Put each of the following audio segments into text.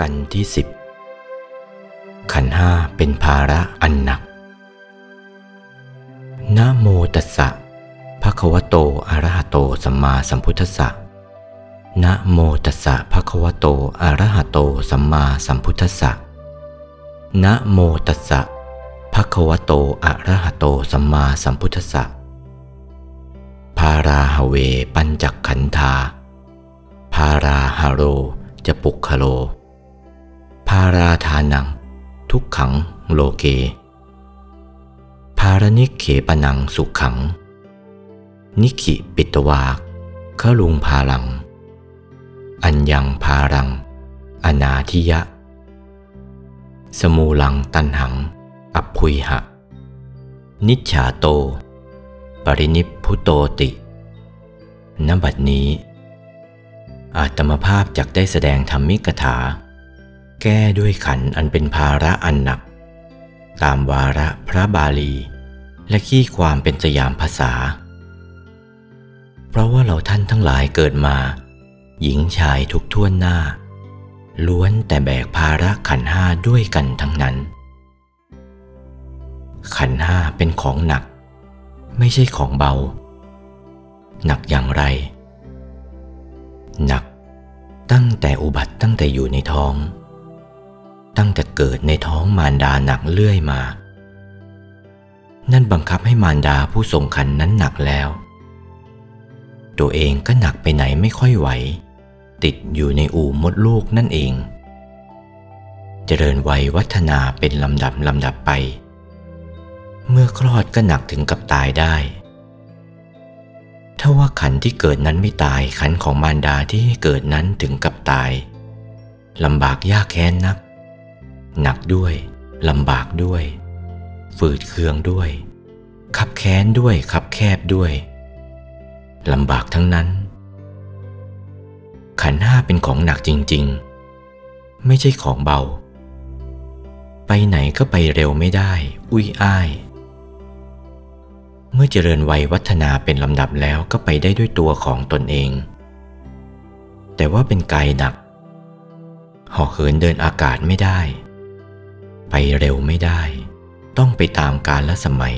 กันที่สิบขันห้าเป็นภาระอันหนักนะโมตัสสะภะคะวะโตอะระหะโตสัมมาสัมพุทธัสสะนะโมตัสสะภะคะวะโตอะระหะโตสัมมาสัมพุทธัสสะนะโมตัสสะภะคะวะโตอะระหะโตสัมมาสัมพุทธัสสะพาราหเวปัญจขันธาพาราหโรจะปุคโล พาราทานัง ทุกขังโลเก ภารนิเขปนังสุขขัง นิขิปิตวากขลุงพาลัง อัญญังพารัง อนาทิยะ สมูลังตันหัง อัพพุยหะ นิจฉาโต ปรินิพพุโตติณบัดนี้อาตมภาพจักได้แสดงธรรมิกถา แก้ด้วยขันอันเป็นภาระอันหนัก ตามวาระพระบาลี และขี้ความเป็นสยามภาษา เพราะว่าเราท่านทั้งหลายเกิดมา หญิงชายทุกท่วนหน้า ล้วนแต่แบกภาระขันห้าด้วยกันทั้งนั้น ขันห้าเป็นของหนัก ไม่ใช่ของเบา หนักอย่างไร หนักตั้งแต่อุบัติตั้งแต่อยู่ในท้อง ตั้งแต่เกิดในท้องมารดาหนักเลื่อยมา นั่นบังคับให้มารดาผู้ทรงขันนั้นหนักแล้ว ตัวเองก็หนักไปไหนไม่ค่อยไหว ติดอยู่ในอู่มดลูกนั่นเอง เจริญวัยวัฒนาเป็นลำดับลำดับไป เมื่อคลอดก็หนักถึงกับตายได้ถ้าว่าขันที่เกิดนั้นไม่ตายขันของมารดาที่ให้เกิดนั้นถึงกับตายลำบากยากแค้นนัก หนักด้วยลำบากด้วย ฝืดเคืองด้วย ขับแค้นด้วยขับแคบด้วยลำบากทั้งนั้น ขันห้าเป็นของหนักจริง ๆ ไม่ใช่ของเบา ไปไหนก็ไปเร็วไม่ได้ อุ้ยอ้าย เมื่อเจริญวัยวัฒนาเป็นลำดับแล้วก็ไปได้ด้วยตัวของตนเอง แต่ว่าเป็นกายหนักห่อเหินเดินอากาศไม่ได้ ไปเร็วไม่ได้ ต้องไปตามกาลและสมัย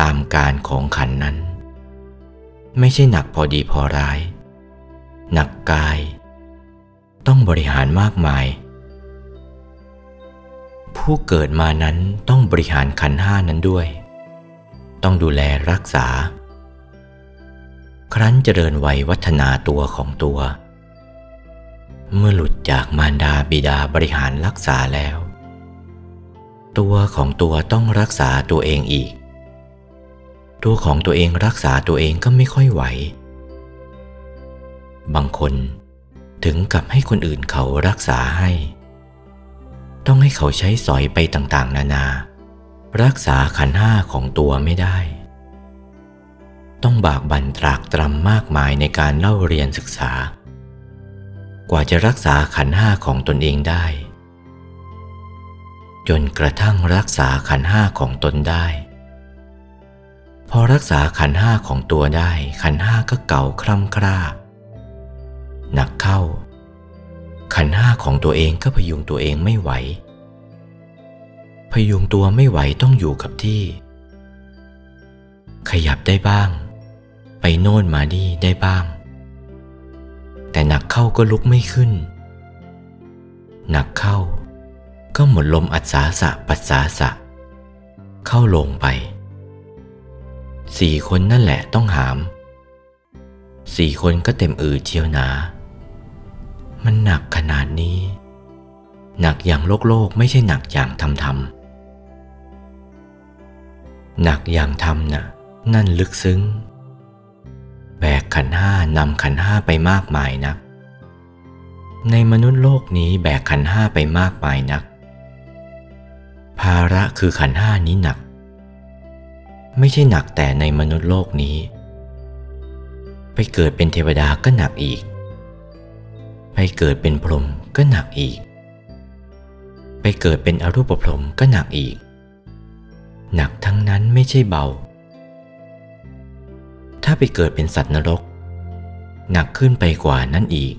ตามการของขันนั้น ไม่ใช่หนักพอดีพอร้าย หนักกาย ต้องบริหารมากมาย ผู้เกิดมานั้นต้องบริหารขันห้านั้นด้วย ต้องดูแลรักษา ครั้นเจริญวัยวัฒนาตัวของตัว เมื่อหลุดจากมารดาบิดาบริหารรักษาแล้ว ตัวของตัวต้องรักษาตัวเองอีก ตัวของตัวเองรักษาตัวเองก็ไม่ค่อยไหว บางคนถึงกับให้คนอื่นเขารักษาให้ ต้องให้เขาใช้สอยไปต่างๆ นานา รักษาขันห้าของตัวไม่ได้ ต้องบากบั่นตรากตรำมากมายในการเล่าเรียนศึกษา กว่าจะรักษาขันห้าของตนเองได้ จนกระทั่งรักษาขันห้าของตนได้ พอรักษาขันห้าของตัวได้ขันห้าก็เก่าคร่ำคร่าหนักเข้า ขันห้าของตัวเองก็พยุงตัวเองไม่ไหว พยุงตัวไม่ไหวต้องอยู่กับที่ ขยับได้บ้าง ไปโน่นมาดีได้บ้าง แต่หนักเข้าก็ลุกไม่ขึ้น หนักเข้า ก็หมดลมอัศาสะปัสสาสะ เข้าลงไป สี่คนนั่นแหละต้องหาม สี่คนก็เต็มอืดเชียวหนา มันหนักขนาดนี้ หนักอย่างโลกโลกไม่ใช่หนักอย่างทำทำหนักอย่างทำน่ะ นั่นลึกซึ้ง แบกขันห้านำขันห้าไปมากมายนักในมนุษย์โลกนี้แบกขันห้าไปมากมายนัก ภาระคือขันห้านี้หนัก ไม่ใช่หนักแต่ในมนุษย์โลกนี้ ไปเกิดเป็นเทวดาก็หนักอีก ไปเกิดเป็นพรหมก็หนักอีก ไปเกิดเป็นอรูปพรหมก็หนักอีก หนักทั้งนั้นไม่ใช่เบา ถ้าไปเกิดเป็นสัตว์นรก หนักขึ้นไปกว่านั้นอีก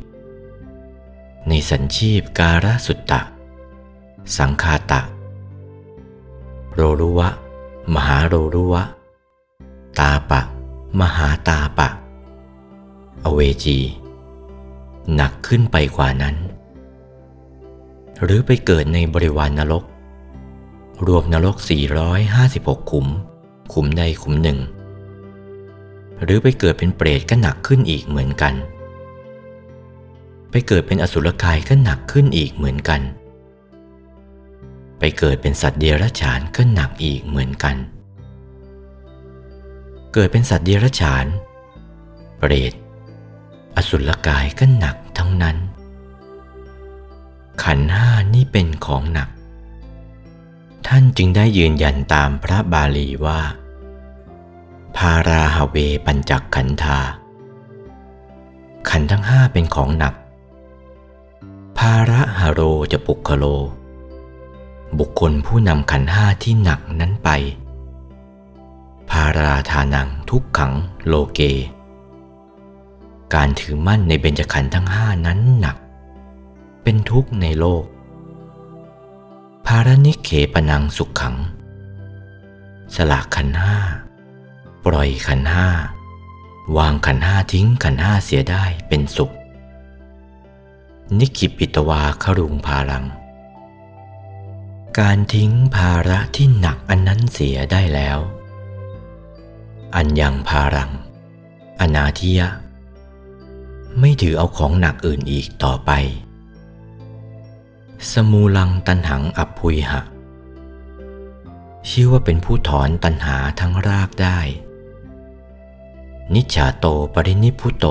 ในสัญชีพการสุตตะ สังคาตะ โรรุวะ มหาโรรุวะ ตาปะ มหาตาปะ อเวจี หนักขึ้นไปกว่านั้น หรือไปเกิดในบริวารนรก รวมนรก 456 ขุม ขุมใดขุมหนึ่ง หรือไปเกิดเป็นเปรตก็หนักขึ้นอีกเหมือนกัน ไปเกิดเป็นอสุรกายก็หนักขึ้นอีกเหมือนกัน ไปเกิดเป็นสัตว์เดรัจฉานก็หนักอีกเหมือนกัน เกิดเป็นสัตว์เดรัจฉาน เปรต อสุรกายก็หนักทั้งนั้น ขันห้านี่เป็นของหนัก ท่านจึงได้ยืนยันตามพระบาลีว่า พาราหเวปัญจักขันธา ขันทั้งห้าเป็นของหนัก ภาระหโรจะปุกคโล บุคคลผู้นำขันห้าที่หนักนั้นไปภาราทานังทุกขังโลเก การถือมั่นในเบญจขันธ์ทั้งห้านั้นหนัก เป็นทุกข์ในโลก ภารนิเขปนังสุขขัง สละขันห้า ปล่อยขันห้าวางขันห้าทิ้งขันห้าเสียได้เป็นสุข นิคิปิตวาครุงพาลัง การทิ้งภาระที่หนักอันนั้นเสียได้แล้ว อันยังพารัง อนาทิยะ ไม่ถือเอาของหนักอื่นอีกต่อไป สมูลังตันหังอับพุยหะ ชื่อว่าเป็นผู้ถอนตันหาทั้งรากได้ นิจฉาโตปรินิพุโต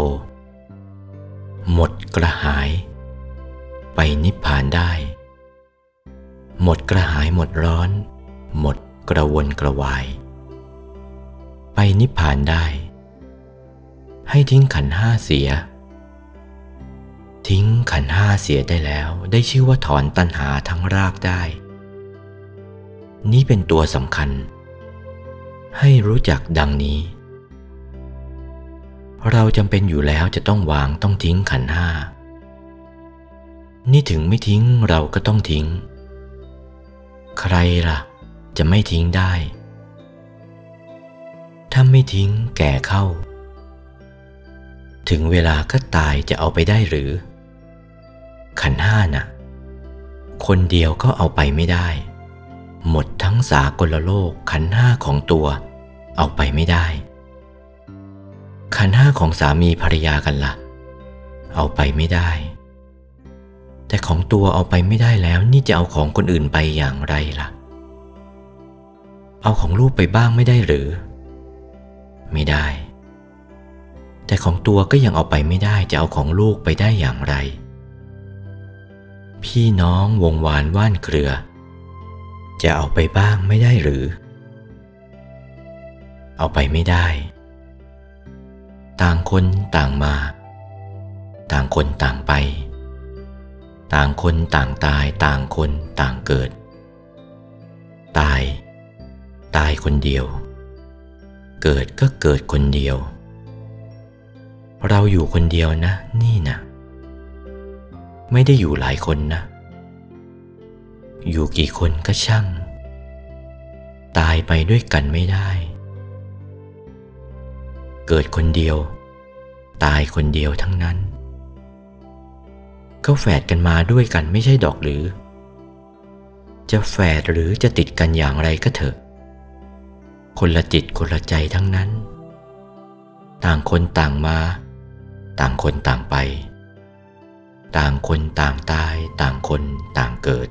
หมดกระหาย ไปนิพพานได้ หมดกระหายหมดร้อน หมดกระวนกระวาย ไปนิพพานได้ ให้ทิ้งขันห้าเสีย ทิ้งขันห้าเสียได้แล้วได้ชื่อว่าถอนตัณหาทั้งรากได้ นี่เป็นตัวสำคัญ ให้รู้จักดังนี้ เราจำเป็นอยู่แล้วจะต้องวางต้องทิ้งขันห้านี่ถึงไม่ทิ้งเราก็ต้องทิ้ง ใครล่ะ จะไม่ทิ้งได้ ถ้าไม่ทิ้งแก่เข้า ถึงเวลาก็ตายจะเอาไปได้หรือ ขันห้าน่ะ คนเดียวก็เอาไปไม่ได้ หมดทั้งสากลโลกขันห้าของตัว เอาไปไม่ได้ ขันห้าของสามีภรรยากันละ่ะ เอาไปไม่ได้ แต่ของตัวเอาไปไม่ได้แล้วนี่จะเอาของคนอื่นไปอย่างไรล่ะ เอาของลูกไปบ้างไม่ได้หรือ ไม่ได้ แต่ของตัวก็ยังเอาไปไม่ได้จะเอาของลูกไปได้อย่างไร พี่น้องวงวานว่านเครือ จะเอาไปบ้างไม่ได้หรือ เอาไปไม่ได้ ต่างคนต่างมา ต่างคนต่างไป ต่างคนต่างตายต่างคนต่างเกิด ตาย ตายคนเดียว เกิดก็เกิดคนเดียว เราอยู่คนเดียวนะ นี่นะไม่ได้อยู่หลายคนนะ อยู่กี่คนก็ช่าง ตายไปด้วยกันไม่ได้ เกิดคนเดียว ตายคนเดียวทั้งนั้น ก็แฝดกันมาด้วยกันไม่ใช่ดอกหรือ จะแฝดหรือจะติดกันอย่างไรก็เถอะ คนละจิตคนละใจทั้งนั้น ต่างคนต่างมา ต่างคนต่างไป ต่างคนต่างตาย ต่างคนต่างเกิด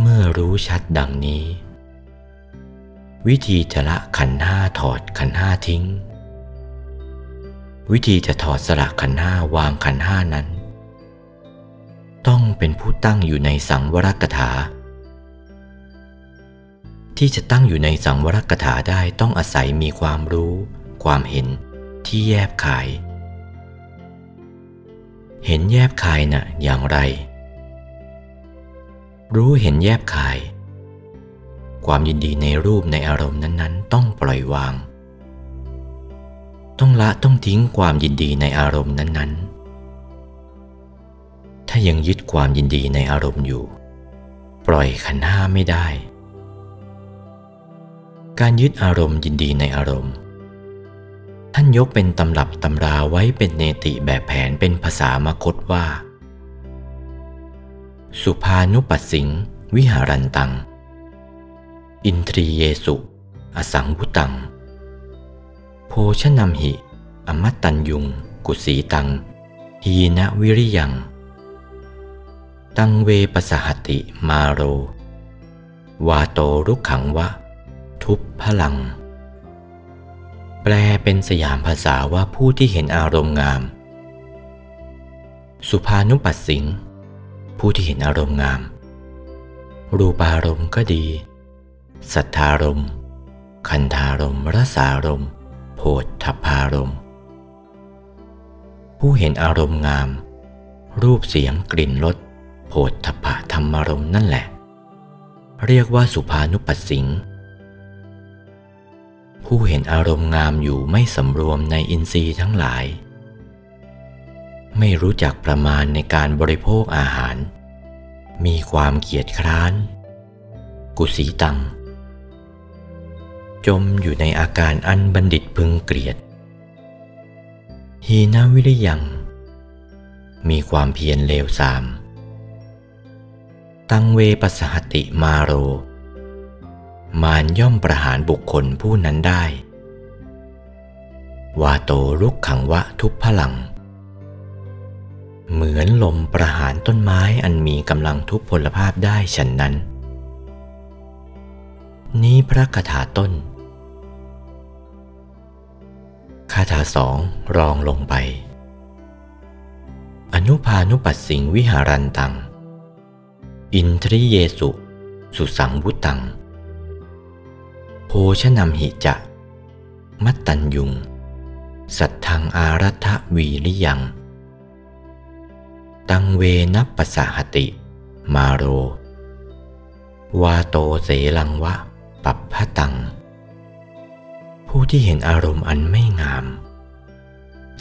เมื่อรู้ชัดดังนี้ วิธีจะละขันห้าถอดขันห้าทิ้ง วิธีจะถอดสละขันห้าวางขันห้านั้น ต้องเป็นผู้ตั้งอยู่ในสังวรกถา ที่จะตั้งอยู่ในสังวรกถาได้ต้องอาศัยมีความรู้ ความเห็นที่แยบคาย เห็นแยบคายนะ่ะอย่างไร รู้เห็นแยบคาย ความยินดีในรูปในอารมณ์นั้นๆ ต้องปล่อยวาง ต้องละต้องทิ้งความยินดีในอารมณ์นั้นถ้ายังยึดความยินดีในอารมณ์อยู่ ปล่อยขันห้าไม่ได้ การยึดอารมณ์ยินดีในอารมณ์ ท่านยกเป็นตำรับตำราไว้เป็นเนติแบบแผนเป็นภาษามคตว่า สุภานุปัสสิง วิหารันตัง อินทรีเยสุ อสังวุตัง โพชนำหิ อมัตตัญยุง กุสีตังฮีนวิริยัง ตังเวปสหติมาโร วาโตรุกขังวะ ทุพพลัง แปลเป็นสยามภาษาว่าผู้ที่เห็นอารมณ์งาม สุภานุปัสสิง ผู้ที่เห็นอารมณ์งาม รูปารมณ์ก็ดี สัทธารมณ์คันธารมณ์รสารมณ์ โพธพารม ผู้เห็นอารมณ์งาม รูปเสียงกลิ่นรสโผฏฐพะธรรมารมณ์นั่นแหละ เรียกว่าสุภานุปัสสิงผู้เห็นอารมณ์งามอยู่ไม่สำรวมในอินทรีย์ทั้งหลาย ไม่รู้จักประมาณในการบริโภคอาหาร มีความเกียจคร้าน กุสีตัง จมอยู่ในอาการอันบัณฑิตพึงเกลียดฮีนาวิริยัง มีความเพียรเลวทราม ตังเวปสหติมาโร มารย่อมประหารบุคคลผู้นั้นได้ วาโตรุกขังวะทุพพลัง เหมือนลมประหารต้นไม้อันมีกำลังทุพพลภาพได้ฉันนั้นนี้พระคาถาต้น คาถาสองรองลงไป อนุพานุปัสสิงวิหารันตัง อินทริเยสุ สุสังวุตัง โพชนำหิจะ มัตตัญยุง สัทธังอารัฐวีริยัง ตังเวนัปปสหติ มาโร วาโตเสลังวะ ปัปพะตัง ผู้ที่เห็นอารมณ์อันไม่งาม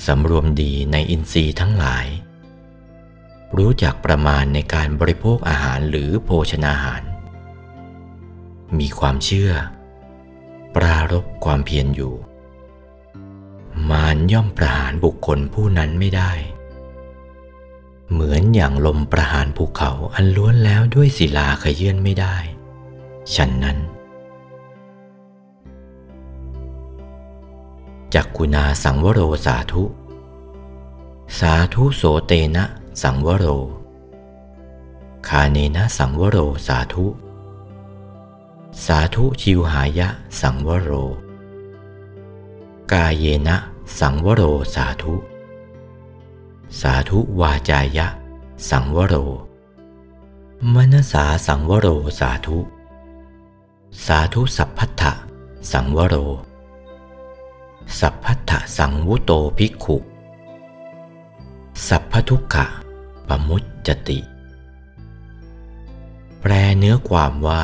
สำรวมดีในอินทรีย์ทั้งหลาย รู้จักประมาณในการบริโภคอาหารหรือโภชนาหาร มีความเชื่อ ปรารบความเพียรอยู่ มารย่อมประหารบุคคลผู้นั้นไม่ได้ เหมือนอย่างลมประหารภูเขาอันล้วนแล้วด้วยศิลาขยื่นไม่ได้ ฉันนั้น จักกุณาสังวโรสาธุ สาธุโสเตนะสังวโร คาเนนะสังวโรสาธุ สาธุชิวหายะสังวโร กายเยนะสังวโรสาธุ สาธุวาจายะ สังวโร มนสาสังวโรสาธุ สาธุสัพพัทธะสังวโร สัพพัทธะสังวุโตภิกขุ สัพพทุกขะปมุจจติ แปลเนื้อความว่า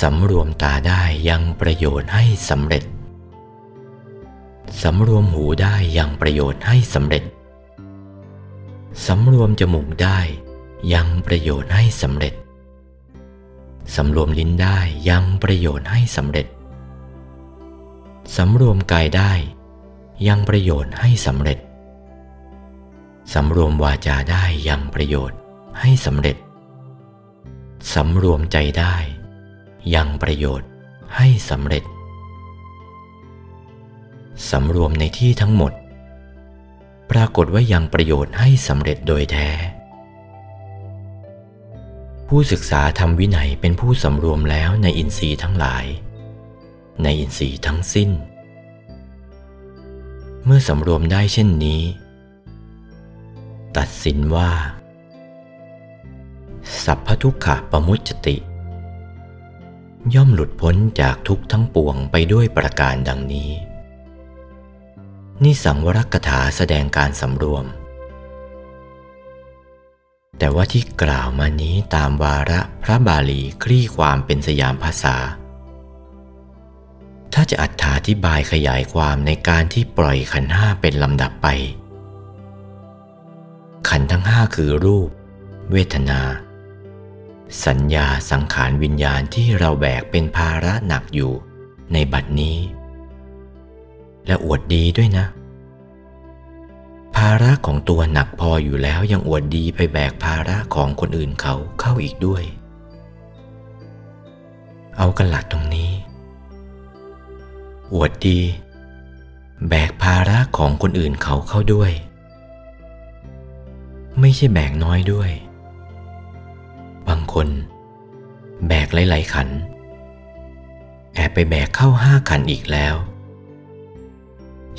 สำรวมตาได้ยังประโยชน์ให้สำเร็จ สำรวมหูได้ยังประโยชน์ให้สำเร็จ สำรวมจมูกได้ยังประโยชน์ให้สำเร็จ สำรวมลิ้นได้ยังประโยชน์ให้สำเร็จ สำรวมกายได้ ยังประโยชน์ให้สำเร็จ สำรวมวาจาได้ยังประโยชน์ให้สำเร็จ สำรวมใจได้ ยังประโยชน์ให้สำเร็จ สำรวมในที่ทั้งหมด ปรากฏว่ายังประโยชน์ให้สำเร็จโดยแท้ ผู้ศึกษาทำวินัยเป็นผู้สำรวมแล้วในอินทรีย์ทั้งหลาย ในอินทรีย์ทั้งสิ้น เมื่อสำรวมได้เช่นนี้ ตัดสินว่า สัพพทุกขะประมุจจติ ย่อมหลุดพ้นจากทุกทั้งปวงไปด้วยประการดังนี้ นี่สังวรกถาแสดงการสำรวม แต่ว่าที่กล่าวมานี้ตามวาระพระบาลีคลี่ความเป็นสยามภาษา ถ้าจะอธิบายขยายความในการที่ปล่อยขันห้าเป็นลำดับไป ขันทั้งห้าคือรูป เวทนา สัญญาสังขารวิญญาณที่เราแบกเป็นภาระหนักอยู่ในบัดนี้ และอวดดีด้วยนะ ภาระของตัวหนักพออยู่แล้วยังอวดดีไปแบกภาระของคนอื่นเขาเข้าอีกด้วย เอากันหลักตรงนี้ อวดดี แบกภาระของคนอื่นเขาเข้าด้วย ไม่ใช่แบกน้อยด้วย บางคน แบกหลาย ๆ ขัน แอบไปแบกเข้าห้าขันอีกแล้ว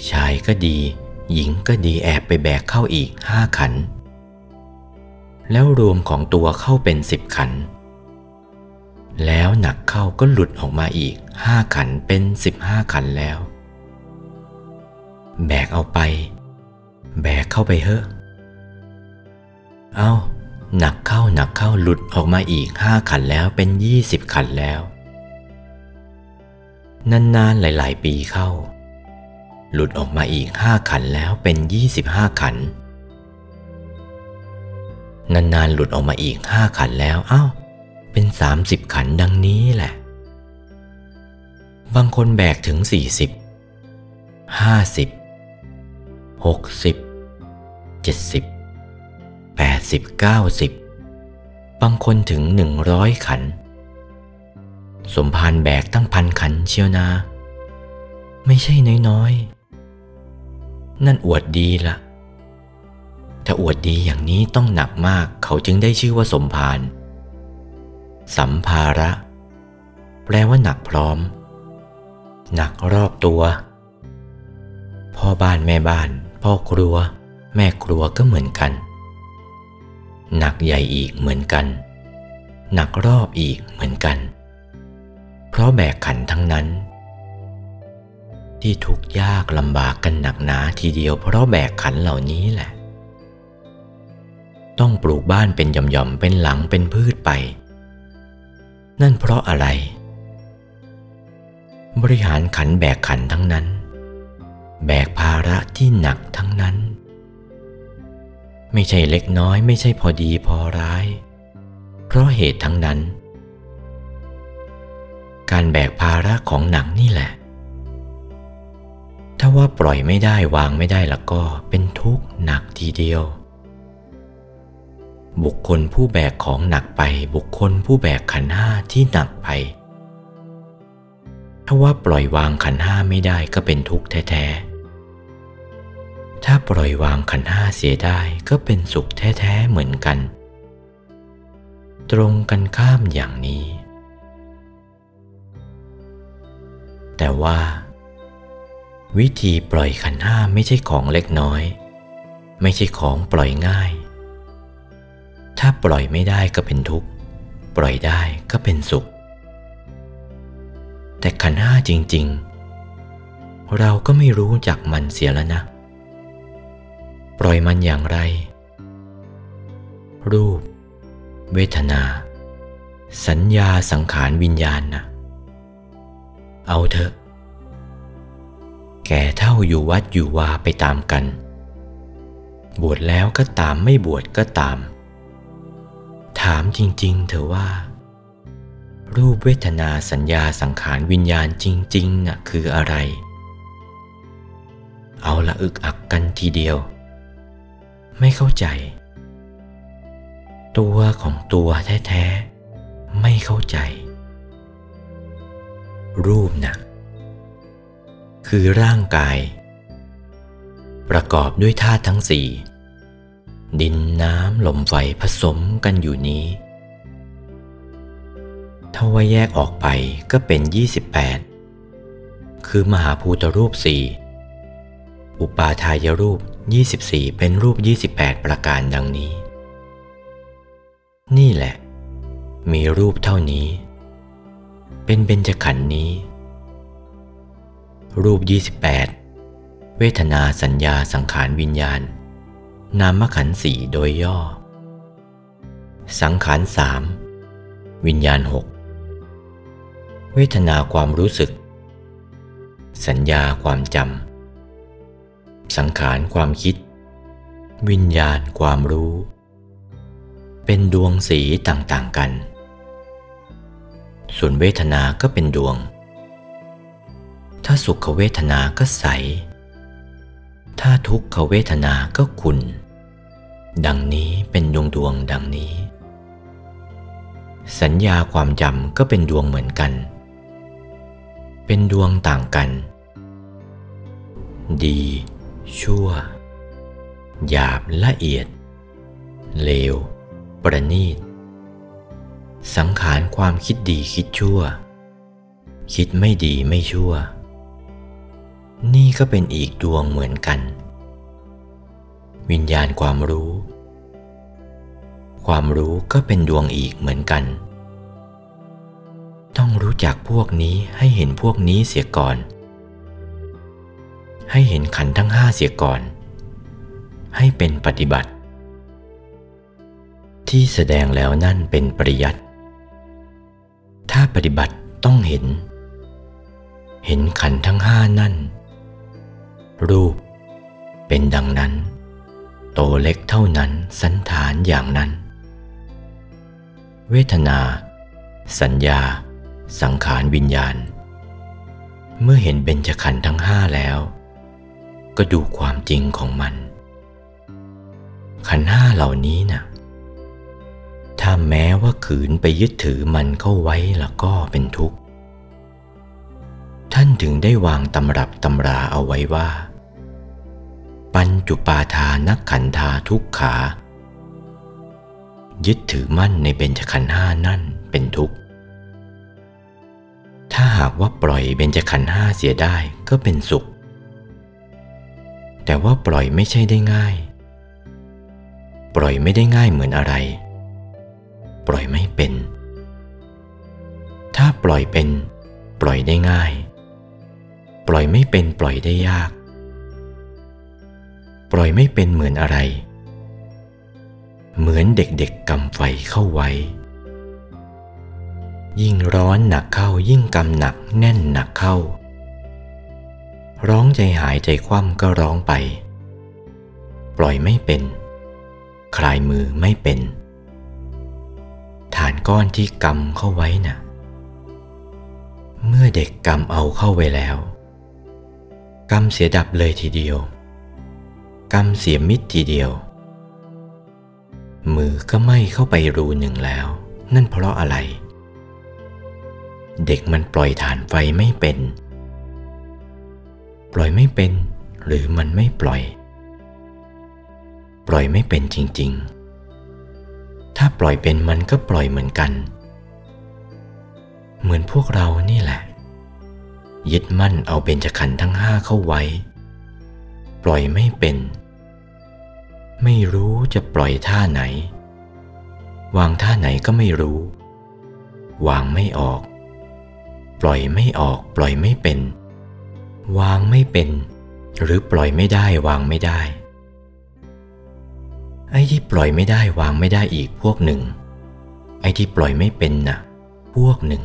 ชายก็ดี หญิงก็ดีแอบไปแบกเข้าอีกห้าขัน แล้วรวมของตัวเข้าเป็นสิบขัน แล้วหนักเข้าก็หลุดออกมาอีกห้าขันเป็นสิบห้าขันแล้ว แบกเอาไป แบกเข้าไปเถอะเอาหนักเข้าหนักเข้าหลุดออกมาอีกห้าขันแล้วเป็นยี่สิบขันแล้ว นานๆหลาย ๆ ปีเข้า หลุดออกมาอีกห้าขันแล้วเป็นยี่สิบห้าขันนานๆหลุดออกมาอีกห้าขันแล้วเอ้า เป็นสามสิบขันดังนี้แหละ บางคนแบกถึงสี่สิบห้าสิบหกสิบเจ็ดสิบแปดสิบเก้าสิบบางคนถึงหนึ่งร้อยขัน สมภารแบกตั้งพันขันเชียวนา ไม่ใช่น้อยๆ นั่นอวดดีละถ้าอวดดีอย่างนี้ต้องหนักมากเขาจึงได้ชื่อว่าสมภาร สัมภาระ แปลว่าหนักพร้อม หนักรอบตัว พ่อบ้านแม่บ้าน พ่อครัว แม่ครัวก็เหมือนกัน หนักใหญ่อีกเหมือนกัน หนักรอบอีกเหมือนกัน เพราะแบกขันทั้งนั้น ที่ทุกยากลำบากกันหนักหนาทีเดียวเพราะแบกขันเหล่านี้แหละต้องปลูกบ้านเป็นหย่อมๆ เป็นหลังเป็นพืชไป นั่นเพราะอะไร บริหารขันแบกขันทั้งนั้น แบกภาระที่หนักทั้งนั้น ไม่ใช่เล็กน้อยไม่ใช่พอดีพอร้าย เพราะเหตุทั้งนั้น การแบกภาระของหนักนี่แหละ ถ้าว่าปล่อยไม่ได้วางไม่ได้แล้วก็เป็นทุกข์หนักทีเดียว บุคคลผู้แบกของหนักไป บุคคลผู้แบกขันห้าที่หนักไปถ้าว่าปล่อยวางขันห้าไม่ได้ก็เป็นทุกข์แท้ๆ ถ้าปล่อยวางขันห้าเสียได้ก็เป็นสุขแท้ๆเหมือนกัน ตรงกันข้ามอย่างนี้ แต่ว่า วิธีปล่อยขันห้าไม่ใช่ของเล็กน้อย ไม่ใช่ของปล่อยง่าย ถ้าปล่อยไม่ได้ก็เป็นทุกข์ ปล่อยได้ก็เป็นสุข แต่ขันห้าจริง ๆ เราก็ไม่รู้จักมันเสียแล้วนะ ปล่อยมันอย่างไร รูป เวทนา สัญญาสังขารวิญญาณนะเอาเถอะ แก่เท่าอยู่วัดอยู่วาไปตามกัน บวชแล้วก็ตามไม่บวชก็ตาม ถามจริงๆเถอะว่า รูปเวทนาสัญญาสังขารวิญญาณจริงๆน่ะคืออะไร เอาละอึกอักกันทีเดียว ไม่เข้าใจ ตัวของตัวแท้ๆ ไม่เข้าใจ รูปนะคือร่างกาย ประกอบด้วยธาตุทั้งสี่ ดินน้ำลมไฟผสมกันอยู่นี้ ถ้าว่าแยกออกไปก็เป็น 28 คือมหาภูตรูปสี่อุปาทายรูป 24 เป็นรูป 28 ประการดังนี้ นี่แหละ มีรูปเท่านี้ เป็นเบญจขันธ์นี้ รูป 28 เวทนาสัญญาสังขารวิญญาณ นามขันสี่โดยย่อ สังขารสามวิญญาณหกเวทนาความรู้สึก สัญญาความจำสังขารความคิด วิญญาณความรู้ เป็นดวงสีต่างๆกัน ส่วนเวทนาก็เป็นดวง ถ้าสุขเวทนาก็ใส ถ้าทุกขเวทนาก็ขุนดังนี้เป็นดวงดวงดังนี้ สัญญาความจำก็เป็นดวงเหมือนกัน เป็นดวงต่างกัน ดี ชั่ว หยาบละเอียด เลว ประณีต สังขารความคิดดีคิดชั่ว คิดไม่ดีไม่ชั่ว นี่ก็เป็นอีกดวงเหมือนกัน วิญญาณความรู้ ความรู้ก็เป็นดวงอีกเหมือนกัน ต้องรู้จักพวกนี้ให้เห็นพวกนี้เสียก่อน ให้เห็นขันทั้งห้าเสียก่อน ให้เป็นปฏิบัติ ที่แสดงแล้วนั่นเป็นปริยัติถ้าปฏิบัติต้องเห็นเห็นขันทั้งห้านั่น รูป เป็นดังนั้น โตเล็กเท่านั้นสันฐานอย่างนั้น เวทนา สัญญา สังขารวิญญาณ เมื่อเห็นเบญจขันธ์ทั้งห้าแล้ว ก็ดูความจริงของมัน ขันธ์ห้าเหล่านี้นะ่ะถ้าแม้ว่าขืนไปยึดถือมันเข้าไว้แล้วก็เป็นทุกข์ ท่านถึงได้วางตำรับตำราเอาไว้ว่า ปัญจุปาทานักขันธาทุกขา ยึดถือมั่นในเบญจขันธ์ห้านั่นเป็นทุกข์ ถ้าหากว่าปล่อยเบญจขันธ์ห้าเสียได้ก็เป็นสุข แต่ว่าปล่อยไม่ใช่ได้ง่าย ปล่อยไม่ได้ง่ายเหมือนอะไร ปล่อยไม่เป็น ถ้าปล่อยเป็น ปล่อยได้ง่าย ปล่อยไม่เป็นปล่อยได้ยาก ล่อยไม่เป็นเหมือนอะไร เหมือนเด็กๆกำไฟเข้าไว้ ยิ่งร้อนหนักเข้ายิ่งกำหนักแน่นหนักเข้า ร้องใจหายใจคว่ำก็ร้องไป ปล่อยไม่เป็น คลายมือไม่เป็นฐานก้อนที่กำเข้าไว้นะ่ะ เมื่อเด็กกำเอาเข้าไว้แล้ว กำเสียดับเลยทีเดียว กำเสียมิดทีเดียว มือก็ไม่เข้าไปรูหนึ่งแล้ว นั่นเพราะอะไร เด็กมันปล่อยฐานไฟไม่เป็น ปล่อยไม่เป็น หรือมันไม่ปล่อย ปล่อยไม่เป็นจริง ๆ ถ้าปล่อยเป็นมันก็ปล่อยเหมือนกัน เหมือนพวกเรานี่แหละยึดมั่นเอาเบญจขันธ์ทั้งห้าเข้าไว้ ปล่อยไม่เป็น ไม่รู้จะปล่อยท่าไหน วางท่าไหนก็ไม่รู้ วางไม่ออก ปล่อยไม่ออก ปล่อยไม่เป็น วางไม่เป็น หรือปล่อยไม่ได้วางไม่ได้ ไอ้ที่ปล่อยไม่ได้วางไม่ได้อีกพวกหนึ่ง ไอ้ที่ปล่อยไม่เป็นน่ะ พวกหนึ่ง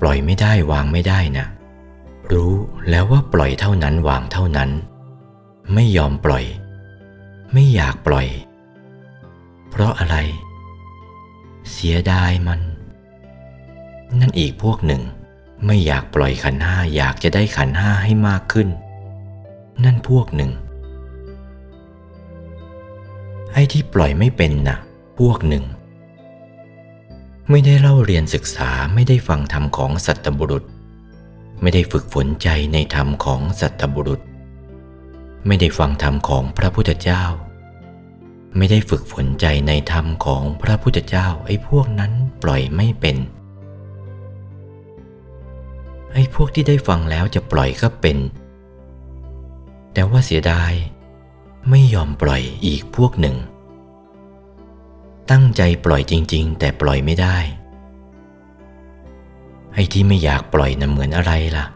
ปล่อยไม่ได้วางไม่ได้น่ะ รู้แล้วว่าปล่อยเท่านั้นวางเท่านั้น ไม่ยอมปล่อย ไม่อยากปล่อย เพราะอะไร เสียดายมัน นั่นอีกพวกหนึ่ง ไม่อยากปล่อยขันห้าอยากจะได้ขันห้าให้มากขึ้น นั่นพวกหนึ่งไอ้ที่ปล่อยไม่เป็นนะ่ะ พวกหนึ่ง ไม่ได้เล่าเรียนศึกษาไม่ได้ฟังธรรมของสัตบุรุษ ไม่ได้ฝึกฝนใจในธรรมของสัตบุรุษ ไม่ได้ฟังธรรมของพระพุทธเจ้า ไม่ได้ฝึกฝนใจในธรรมของพระพุทธเจ้าไอ้พวกนั้นปล่อยไม่เป็น ไอ้พวกที่ได้ฟังแล้วจะปล่อยก็เป็น แต่ว่าเสียดายไม่ยอมปล่อยอีกพวกหนึ่ง ตั้งใจปล่อยจริง ๆ แต่ปล่อยไม่ได้ ไอ้ที่ไม่อยากปล่อยนะ่ะเหมือนอะไรล่ะ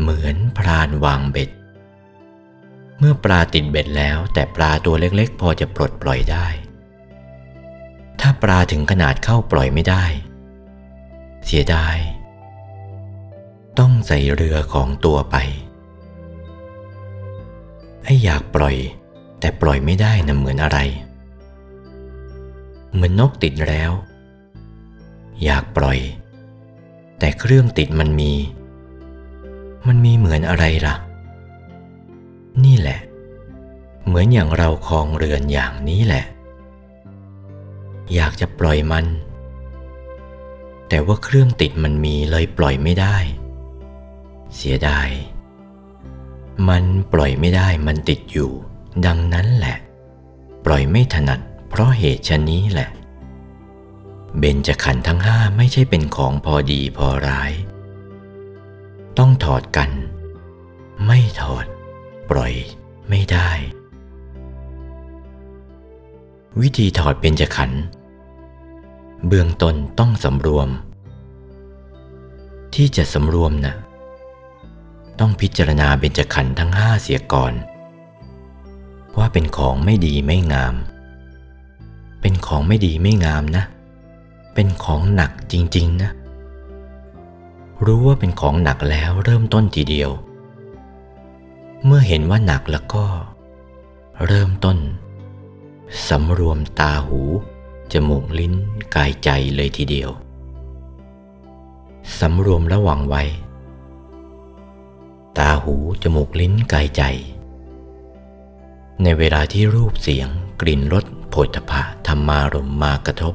เหมือนพรานวางเบ็ด เมื่อปลาติดเบ็ดแล้วแต่ปลาตัวเล็กๆ พอจะปลดปล่อยได้ ถ้าปลาถึงขนาดเข้าปล่อยไม่ได้ เสียดาย ต้องใส่เรือของตัวไป ไอ้อยากปล่อย แต่ปล่อยไม่ได้นะเหมือนอะไร เหมือนนกติดแล้วอยากปล่อย แต่เครื่องติดมันมี มันมีเหมือนอะไรล่ะ นี่แหละ เหมือนอย่างเราคลองเรือนอย่างนี้แหละ อยากจะปล่อยมัน แต่ว่าเครื่องติดมันมีเลยปล่อยไม่ได้ เสียดาย มันปล่อยไม่ได้มันติดอยู่ ดังนั้นแหละ ปล่อยไม่ถนัดเพราะเหตุชนนี้แหละ เบญจขันธ์ทั้งห้าไม่ใช่เป็นของพอดีพอร้าย ต้องถอดกัน ไม่ถอด ปล่อยไม่ได้ วิธีถอดเบญจขันธ์เบื้องต้นต้องสำรวม ที่จะสำรวมนะ่ะต้องพิจารณาเบญจขันธ์ทั้งห้าเสียก่อน ว่าเป็นของไม่ดีไม่งาม เป็นของไม่ดีไม่งามนะ เป็นของหนักจริงๆนะ รู้ว่าเป็นของหนักแล้วเริ่มต้นทีเดียว เมื่อเห็นว่าหนักแล้วก็ เริ่มต้นสำรวมตาหู จมูกลิ้นกายใจเลยทีเดียว สำรวมระวังไว้ ตาหู จมูกลิ้นกายใจ ในเวลาที่รูปเสียง กลิ่นรสโผฏฐะธรรมารมมากระทบ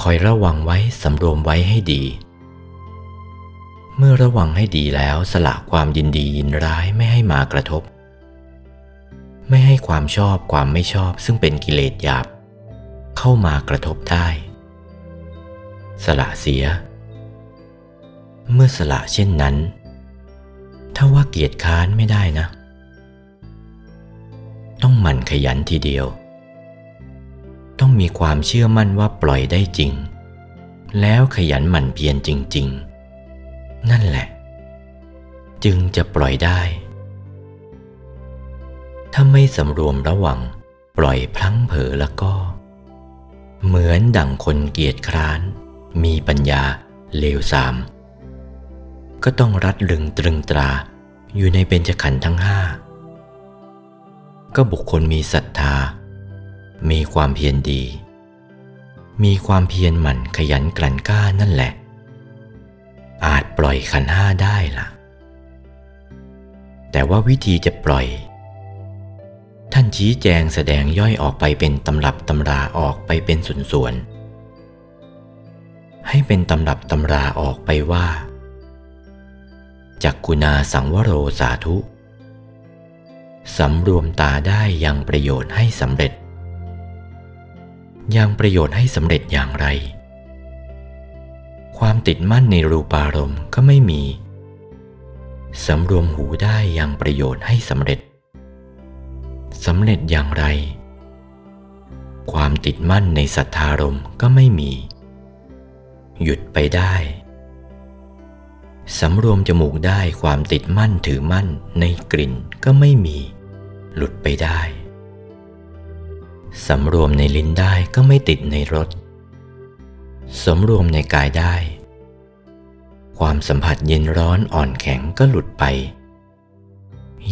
คอยระวังไว้สำรวมไว้ให้ดี เมื่อระวังให้ดีแล้วสละความยินดียินร้ายไม่ให้มากระทบ ไม่ให้ความชอบความไม่ชอบซึ่งเป็นกิเลสหยาบ เข้ามากระทบได้ สละเสีย เมื่อสละเช่นนั้น ถ้าว่าเกียรติค้านไม่ได้นะ ต้องหมั่นขยันทีเดียว ต้องมีความเชื่อมั่นว่าปล่อยได้จริง แล้วขยันหมั่นเพียรจริง ๆ นั่นแหละ จึงจะปล่อยได้ ถ้าไม่สำรวมระวังปล่อยพลั้งเผลอแล้วก็ เหมือนดั่งคนเกียจคร้าน มีปัญญาเลวทราม ก็ต้องรัดลึงตรึงตราอยู่ในเบญจขันธ์ทั้งห้าก็บุคคลมีศรัทธา มีความเพียรดี มีความเพียรหมั่นขยันกลั่นกล้านั่นแหละ อาจปล่อยขันห้าได้ล่ะ แต่ว่าวิธีจะปล่อย ท่านชี้แจงแสดงย่อยออกไปเป็นตำรับตำราออกไปเป็นส่วนๆ ให้เป็นตำรับตำราออกไปว่าจักกุณาสังวโรสาธุ สำรวมตาได้ยังประโยชน์ให้สำเร็จ ยังประโยชน์ให้สำเร็จอย่างไร ความติดมั่นในรูปารมณ์ก็ไม่มี สำรวมหูได้ยังประโยชน์ให้สำเร็จ สำเร็จอย่างไร ความติดมั่นในสัทธารมณ์ก็ไม่มี หยุดไปได้ สำรวมจมูกได้ความติดมั่นถือมั่นในกลิ่นก็ไม่มี หลุดไปได้ สำรวมในลิ้นได้ก็ไม่ติดในรสสำรวมในกายได้ ความสัมผัสเย็นร้อนอ่อนแข็งก็หลุดไป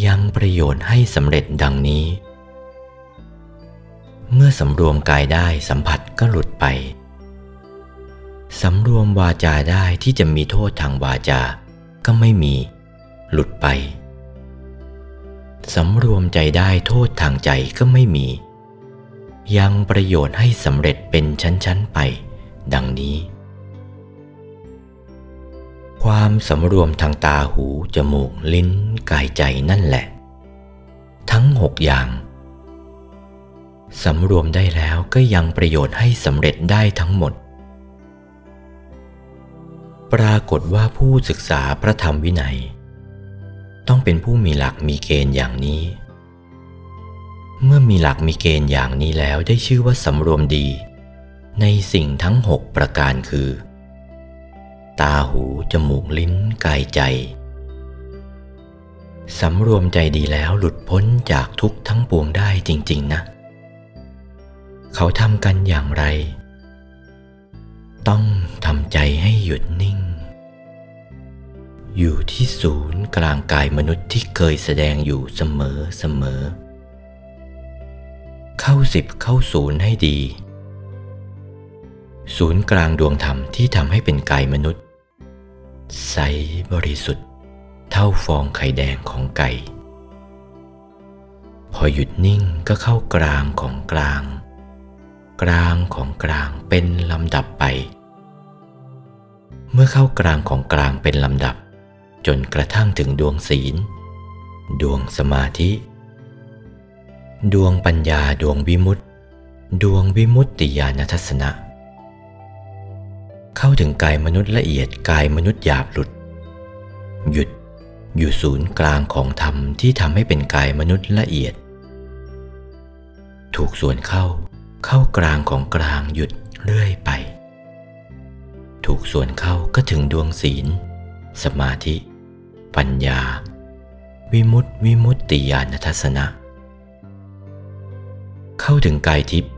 ยังประโยชน์ให้สำเร็จดังนี้ เมื่อสำรวมกายได้สัมผัสก็หลุดไป สำรวมวาจาได้ที่จะมีโทษทางวาจาก็ไม่มี หลุดไป สำรวมใจได้โทษทางใจก็ไม่มี ยังประโยชน์ให้สำเร็จเป็นชั้น ๆ ไป ดังนี้ ความสำรวมทางตาหู จมูก ลิ้น กายใจนั่นแหละ ทั้งหกอย่างสำรวมได้แล้วก็ยังประโยชน์ให้สำเร็จได้ทั้งหมด ปรากฏว่าผู้ศึกษาพระธรรมวินัย ต้องเป็นผู้มีหลักมีเกณฑ์อย่างนี้ เมื่อมีหลักมีเกณฑ์อย่างนี้แล้วได้ชื่อว่าสำรวมดี ในสิ่งทั้งหกประการคือ ตาหู จมูกลิ้นกายใจ สำรวมใจดีแล้วหลุดพ้นจากทุกทั้งปวงได้จริง ๆ นะ เขาทำกันอย่างไร ต้องทำใจให้หยุดนิ่ง อยู่ที่ศูนย์กลางกายมนุษย์ที่เคยแสดงอยู่เสมอเสมอ เข้าสิบเข้าศูนย์ให้ดี ศูนย์กลางดวงธรรมที่ทำให้เป็นกายมนุษย์ ใสบริสุทธิ์ เท่าฟองไข่แดงของไก่พอหยุดนิ่งก็เข้ากลางของกลาง กลางของกลางเป็นลำดับไป เมื่อเข้ากลางของกลางเป็นลำดับ จนกระทั่งถึงดวงศีล ดวงสมาธิ ดวงปัญญาดวงวิมุตติ ดวงวิมุตติญาณทัศนะ เข้าถึงกายมนุษย์ละเอียดกายมนุษย์หยาบหลุด หยุดอยู่ศูนย์กลางของธรรมที่ทำให้เป็นกายมนุษย์ละเอียด ถูกส่วนเข้าเข้ากลางของกลางหยุดเรื่อยไป ถูกส่วนเข้าก็ถึงดวงศีล สมาธิ ปัญญา วิมุตติวิมุตติญาณทัศนะ เข้าถึงกายทิพย์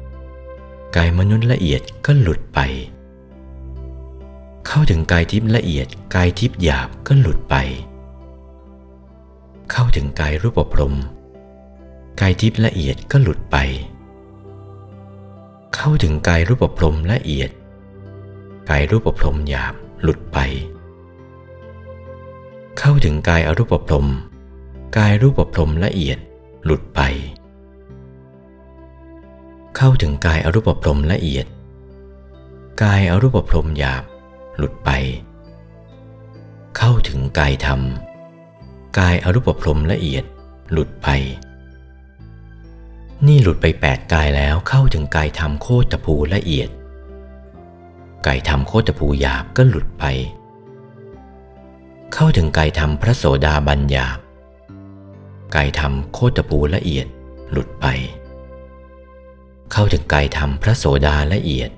กายมนุษย์ละเอียดก็หลุดไป เข้าถึงกายทิพย์ละเอียดกายทิพย์หยาบก็หลุดไป เข้าถึงกายรูปพรมกายทิพย์ละเอียดก็หลุดไป เข้าถึงกายรูปพรมละเอียด กายรูปพรมหยาบหลุดไป เข้าถึงกายอรูปพรมกายรูปพรมละเอียดหลุดไป เข้าถึงกายอรูปพรมละเอียด กายอรูปพรมหยาบ หลุดไป เข้าถึงกายธรรม กายอรูปพรมละเอียด หลุดไป นี่หลุดไปแปดกายแล้วเข้าถึงกายธรรมโคตรภูละเอียด กายธรรมโคตรภูหยาบก็หลุดไป เข้าถึงกายธรรมพระโสดาบัญหยาบกายธรรมโคตรภูละเอียด หลุดไป เข้าถึงกายธรรมพระโสดาละเอียด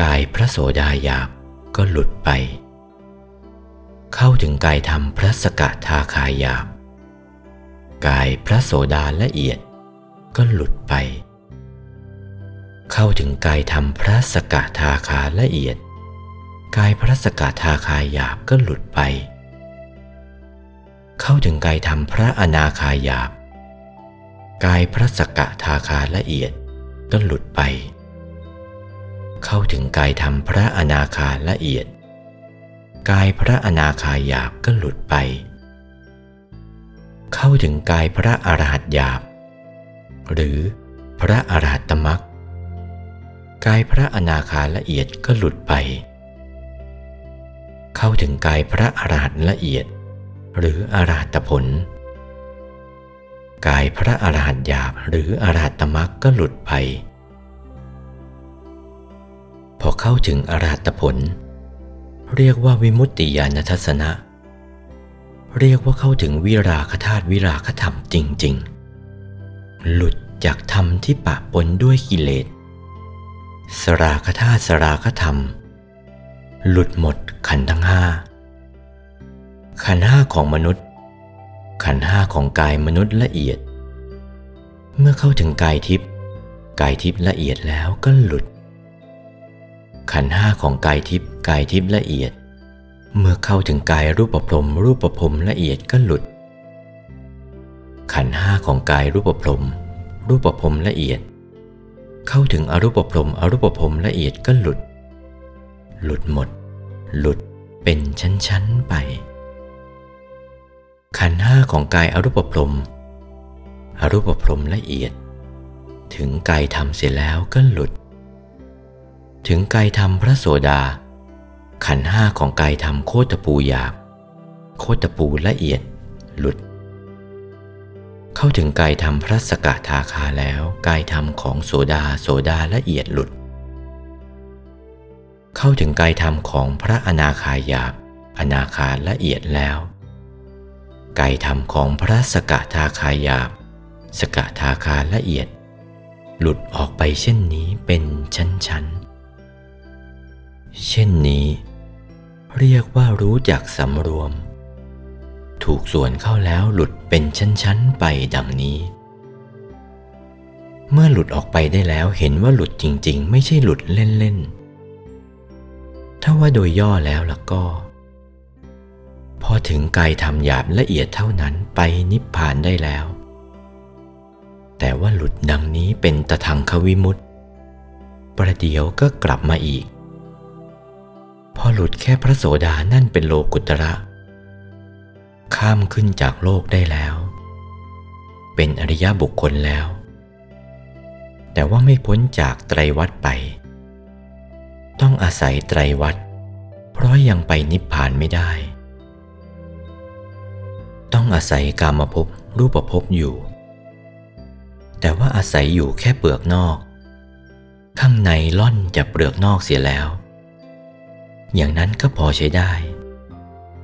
กายพระโสดาหยาบก็หลุดไป เข้าถึงกายธรรมพระสกทาคาหยาบ กายพระโสดาละเอียดก็หลุดไป เข้าถึงกายธรรมพระสกทาคาละเอียด กายพระสกทาคาหยาบก็หลุดไป เข้าถึงกายธรรมพระอนาคาหยาบกายพระสกทาคาละเอียด ก็หลุดไป เข้าถึงกายธรรมพระอนาคาละเอียด กายพระอนาคาหยาบก็หลุดไป เข้าถึงกายพระอรหัตหยาบ หรือพระอรหัตตมรรคกายพระอนาคาละเอียดก็หลุดไป เข้าถึงกายพระอรหัตละเอียด หรืออรหัตผล กายพระอรหันต์หยาบหรืออรหัตตมรรคก็หลุดไป พอเข้าถึงอรหัตผล เรียกว่าวิมุตติญาณทัศนะ เรียกว่าเข้าถึงวิราคธาตุวิราคธรรมจริง ๆ หลุดจากธรรมที่ปะปนด้วยกิเลส สราคธาตุสราคธรรม หลุดหมดขันธ์ทั้งห้าขันธ์ห้าของมนุษย์ ขันห้าของกายมนุษย์ละเอียด เมื่อเข้าถึงกายทิพย์กายทิพย์ละเอียดแล้วก็หลุด ขันห้าของกายทิพย์กายทิพย์ละเอียด เมื่อเข้าถึงกายรูปพรมรูปพรมละเอียดก็หลุด ขันห้าของกายรูปพรมรูปพรมละเอียด เข้าถึงอรูปพรมอรูปพรมละเอียดก็หลุด หลุดหมด หลุดเป็นชั้นๆไป ขันห้าของกายอรูปพรมอรูปพรมละเอียด ถึงกายธรรมเสียแล้วก็หลุด ถึงกายธรรมพระโสดา ขันห้าของกายธรรมโคตปูหยาบ โคตปูละเอียด หลุด เข้าถึงกายธรรมพระสกทาคาแล้วกายธรรมของโสดาโสดาละเอียดหลุด เข้าถึงกายธรรมของพระอนาคาหยาบอนาคาละเอียดแล้ว ไกายธรรมของพระสกทาคาหยาบ สกทาคาละเอียด หลุดออกไปเช่นนี้เป็นชั้นๆ เช่นนี้ เรียกว่ารู้จักสำรวม ถูกส่วนเข้าแล้วหลุดเป็นชั้นๆไปดังนี้ เมื่อหลุดออกไปได้แล้วเห็นว่าหลุดจริงๆ ไม่ใช่หลุดเล่นๆ ถ้าว่าโดยย่อแล้วล่ะก็ พอถึงกายธรรมหยาบละเอียดเท่านั้นไปนิพพานได้แล้ว แต่ว่าหลุดดังนี้เป็นตะทังควิมุตตประเดี๋ยวก็กลับมาอีก พอหลุดแค่พระโสดานั่นเป็นโลกุตระ ข้ามขึ้นจากโลกได้แล้ว เป็นอริยบุคคลแล้ว แต่ว่าไม่พ้นจากไตรวัฏไป ต้องอาศัยไตรวัฏเพราะยังไปนิพพานไม่ได้ ต้องอาศัยกามภพรูปภพอยู่ แต่ว่าอาศัยอยู่แค่เปลือกนอก ข้างในล่อนจะเปลือกนอกเสียแล้ว อย่างนั้นก็พอใช้ได้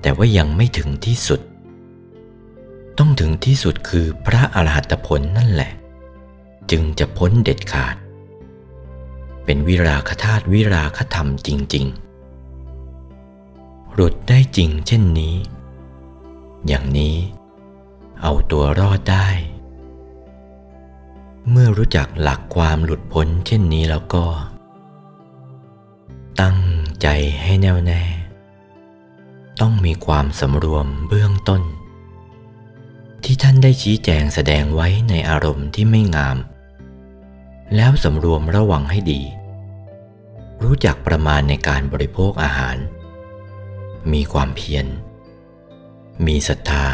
แต่ว่ายังไม่ถึงที่สุด ต้องถึงที่สุดคือพระอรหัตผลนั่นแหละ จึงจะพ้นเด็ดขาด เป็นวิราคธาตุวิราคธรรมจริง ๆ หลุดได้จริงเช่นนี้ อย่างนี้ เอาตัวรอดได้ เมื่อรู้จักหลักความหลุดพ้นเช่นนี้แล้วก็ ตั้งใจให้แน่วแน่ ต้องมีความสำรวมเบื้องต้น ที่ท่านได้ชี้แจงแสดงไว้ในอารมณ์ที่ไม่งาม แล้วสำรวมระวังให้ดี รู้จักประมาณในการบริโภคอาหาร มีความเพียร มีศรัทธา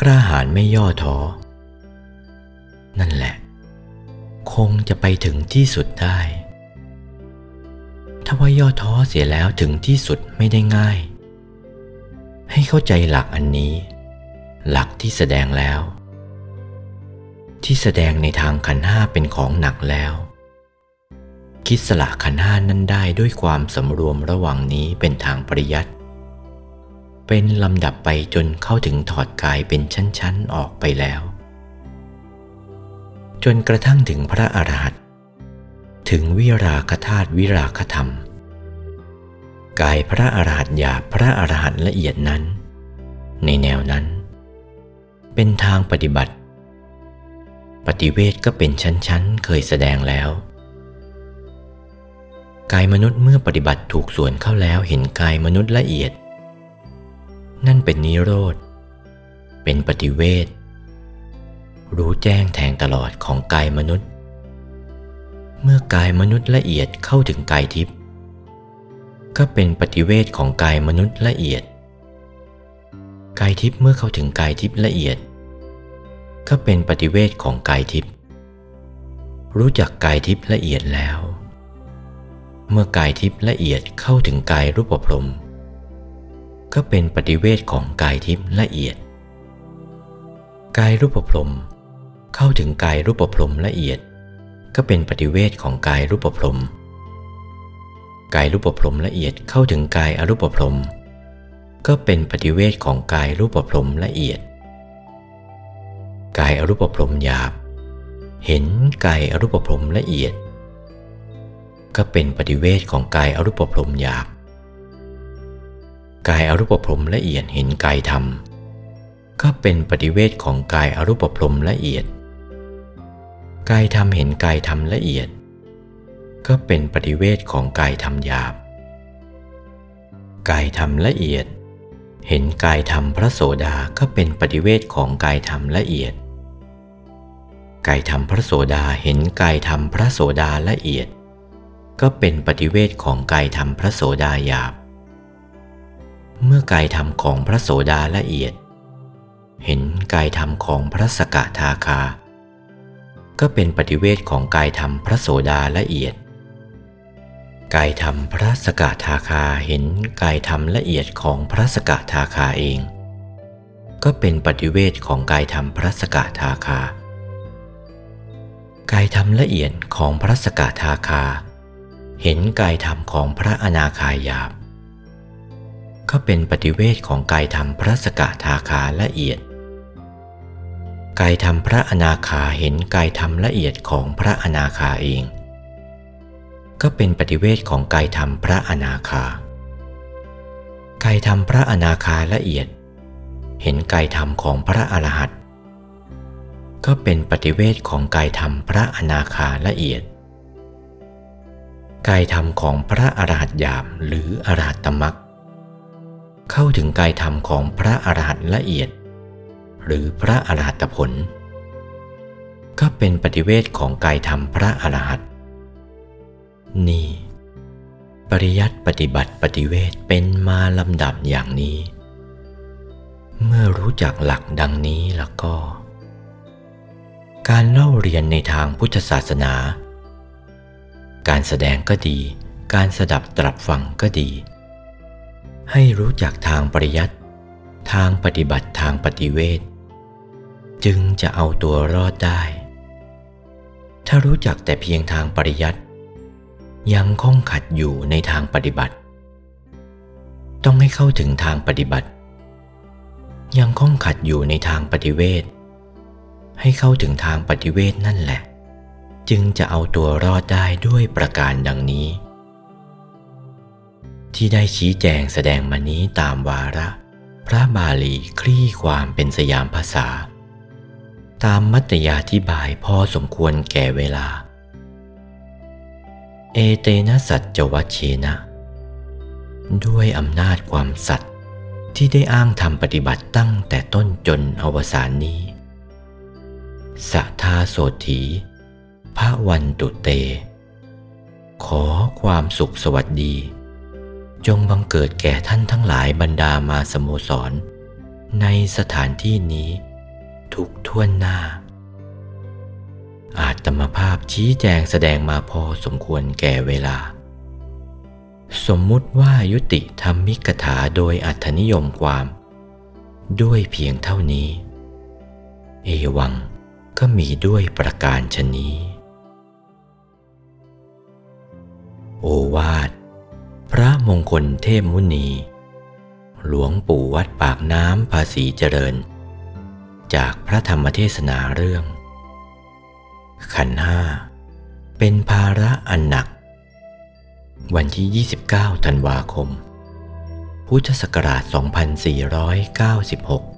กล้าหาญไม่ย่อท้อ นั่นแหละ คงจะไปถึงที่สุดได้ ถ้าว่าย่อท้อเสียแล้วถึงที่สุดไม่ได้ง่าย ให้เข้าใจหลักอันนี้ หลักที่แสดงแล้ว ที่แสดงในทางขันห้าเป็นของหนักแล้ว คิดสละขันห้านั้นได้ด้วยความสำรวมระหว่างนี้เป็นทางปริยัติ เป็นลำดับไปจนเข้าถึงถอดกายเป็นชั้นๆออกไปแล้ว จนกระทั่งถึงพระอรหันต์ถึงวิราคธาตุวิราคธรรม กายพระอรหันต์หยาบพระอรหันต์ละเอียดนั้น ในแนวนั้น เป็นทางปฏิบัติ ปฏิเวทก็เป็นชั้นๆเคยแสดงแล้วกายมนุษย์เมื่อปฏิบัติถูกส่วนเข้าแล้วเห็นกายมนุษย์ละเอียด นั่นเป็นนิโรธ เป็นปฏิเวทรู้แจ้งแทงตลอดของกายมนุษย์ เมื่อกายมนุษย์ละเอียดเข้าถึงกายทิพย์ก็เป็นปฏิเวทของกายมนุษย์ละเอียด กายทิพย์เมื่อเข้าถึงกายทิพย์ละเอียด ก็เป็นปฏิเวทของกายทิพย์รู้จักกายทิพย์ละเอียดแล้ว เมื่อกายทิพย์ละเอียดเข้าถึงกายรูปพรม ก็เป็นปฏิเวทของกายทิพย์ละเอียด กายรูปพรมเข้าถึงกายรูปพรมละเอียด ก็เป็นปฏิเวทของกายรูปพรมกายรูปพรมละเอียดเข้าถึงกายอรูปพรมก็เป็นปฏิเวทของกายรูปพรมละเอียด กายอรูปพรมหยาบ เห็นกายอรูปพรมละเอียด ก็เป็นปฏิเวทของกายอรูปพรมหยาบ กายอรูปพรมละเอียดเห็นกายธรรม ก็เป็นปฏิเวทของกายอรูปพรมละเอียด กายธรรมเห็นกายธรรมละเอียด ก็เป็นปฏิเวทของกายธรรมหยาบ กายธรรมละเอียด เห็นกายธรรมพระโสดาก็เป็นปฏิเวทของกายธรรมละเอียด กายธรรมพระโสดาเห็นกายธรรมพระโสดาละเอียด ก็เป็นปฏิเวทของกายธรรมพระโสดาหยาบ เมื่อกายธรรมของพระโสดาละเอียด เห็นกายธรรมของพระสกทาคา ก็เป็นปฏิเวทของกายธรรมพระโสดาละเอียด กายธรรมพระสกทาคาเห็นกายธรรมละเอียดของพระสกทาคาเอง ก็เป็นปฏิเวทของกายธรรมพระสกทาคา กายธรรมละเอียดของพระสกทาคา เห็นกายธรรมของพระอนาคายาบ ก็เป็นปฏิเวทของกายธรรมพระสกทาคาละเอียด กายธรรมพระอนาคาเห็นกายธรรมละเอียดของพระอนาคาเอง ก็เป็นปฏิเวทของกายธรรมพระอนาคากายธรรมพระอนาคาละเอียด เห็นกายธรรมของพระอรหันตก็เป็นปฏิเวทของกายธรรมพระอนาคาละเอียด กายธรรมของพระอรหัตยามหรืออรหัตตมัก เข้าถึงกายธรรมของพระอรหันต์ละเอียด หรือพระอรหัตผล ก็เป็นปฏิเวทของกายธรรมพระอรหันต์นี่ ปริยัติปฏิบัติปฏิเวทเป็นมาลำดับอย่างนี้ เมื่อรู้จักหลักดังนี้แล้วก็ การเล่าเรียนในทางพุทธศาสนา การแสดงก็ดี การสดับตรับฟังก็ดี ให้รู้จักทางปริยัติ ทางปฏิบัติทางปฏิเวทจึงจะเอาตัวรอดได้ ถ้ารู้จักแต่เพียงทางปริยัติ ยังคงขัดอยู่ในทางปฏิบัติ ต้องให้เข้าถึงทางปฏิบัติ ยังคงขัดอยู่ในทางปฏิเวทให้เข้าถึงทางปฏิเวทนั่นแหละ จึงจะเอาตัวรอดได้ด้วยประการดังนี้ ที่ได้ชี้แจงแสดงมานี้ตามวาระ พระบาลีคลี่ความเป็นสยามภาษา ตามมัตยาธิบายพอสมควรแก่เวลา เอเตนะสัจวัชเชนะ ด้วยอำนาจความสัตย์ที่ได้อ้างทำปฏิบัติตั้งแต่ต้นจนอวสานนี้สัทาโสถีพระวันตุเต ขอความสุขสวัสดี จงบังเกิดแก่ท่านทั้งหลายบรรดามาสโมสร ในสถานที่นี้ ทุกท่วนหน้า อาจตมภาพชี้แจงแสดงมาพอสมควรแก่เวลา สมมุติว่ายุติธรรมิกถาโดยอัธนิยมความ ด้วยเพียงเท่านี้ เอวังก็มีด้วยประการชนี้ โอวาท พระมงคลเทพมุนี หลวงปู่วัดปากน้ำภาษีเจริญ จากพระธรรมเทศนาเรื่อง ขันห้า เป็นภาระอันหนัก วันที่ 29 ธันวาคม พุทธศักราช 2496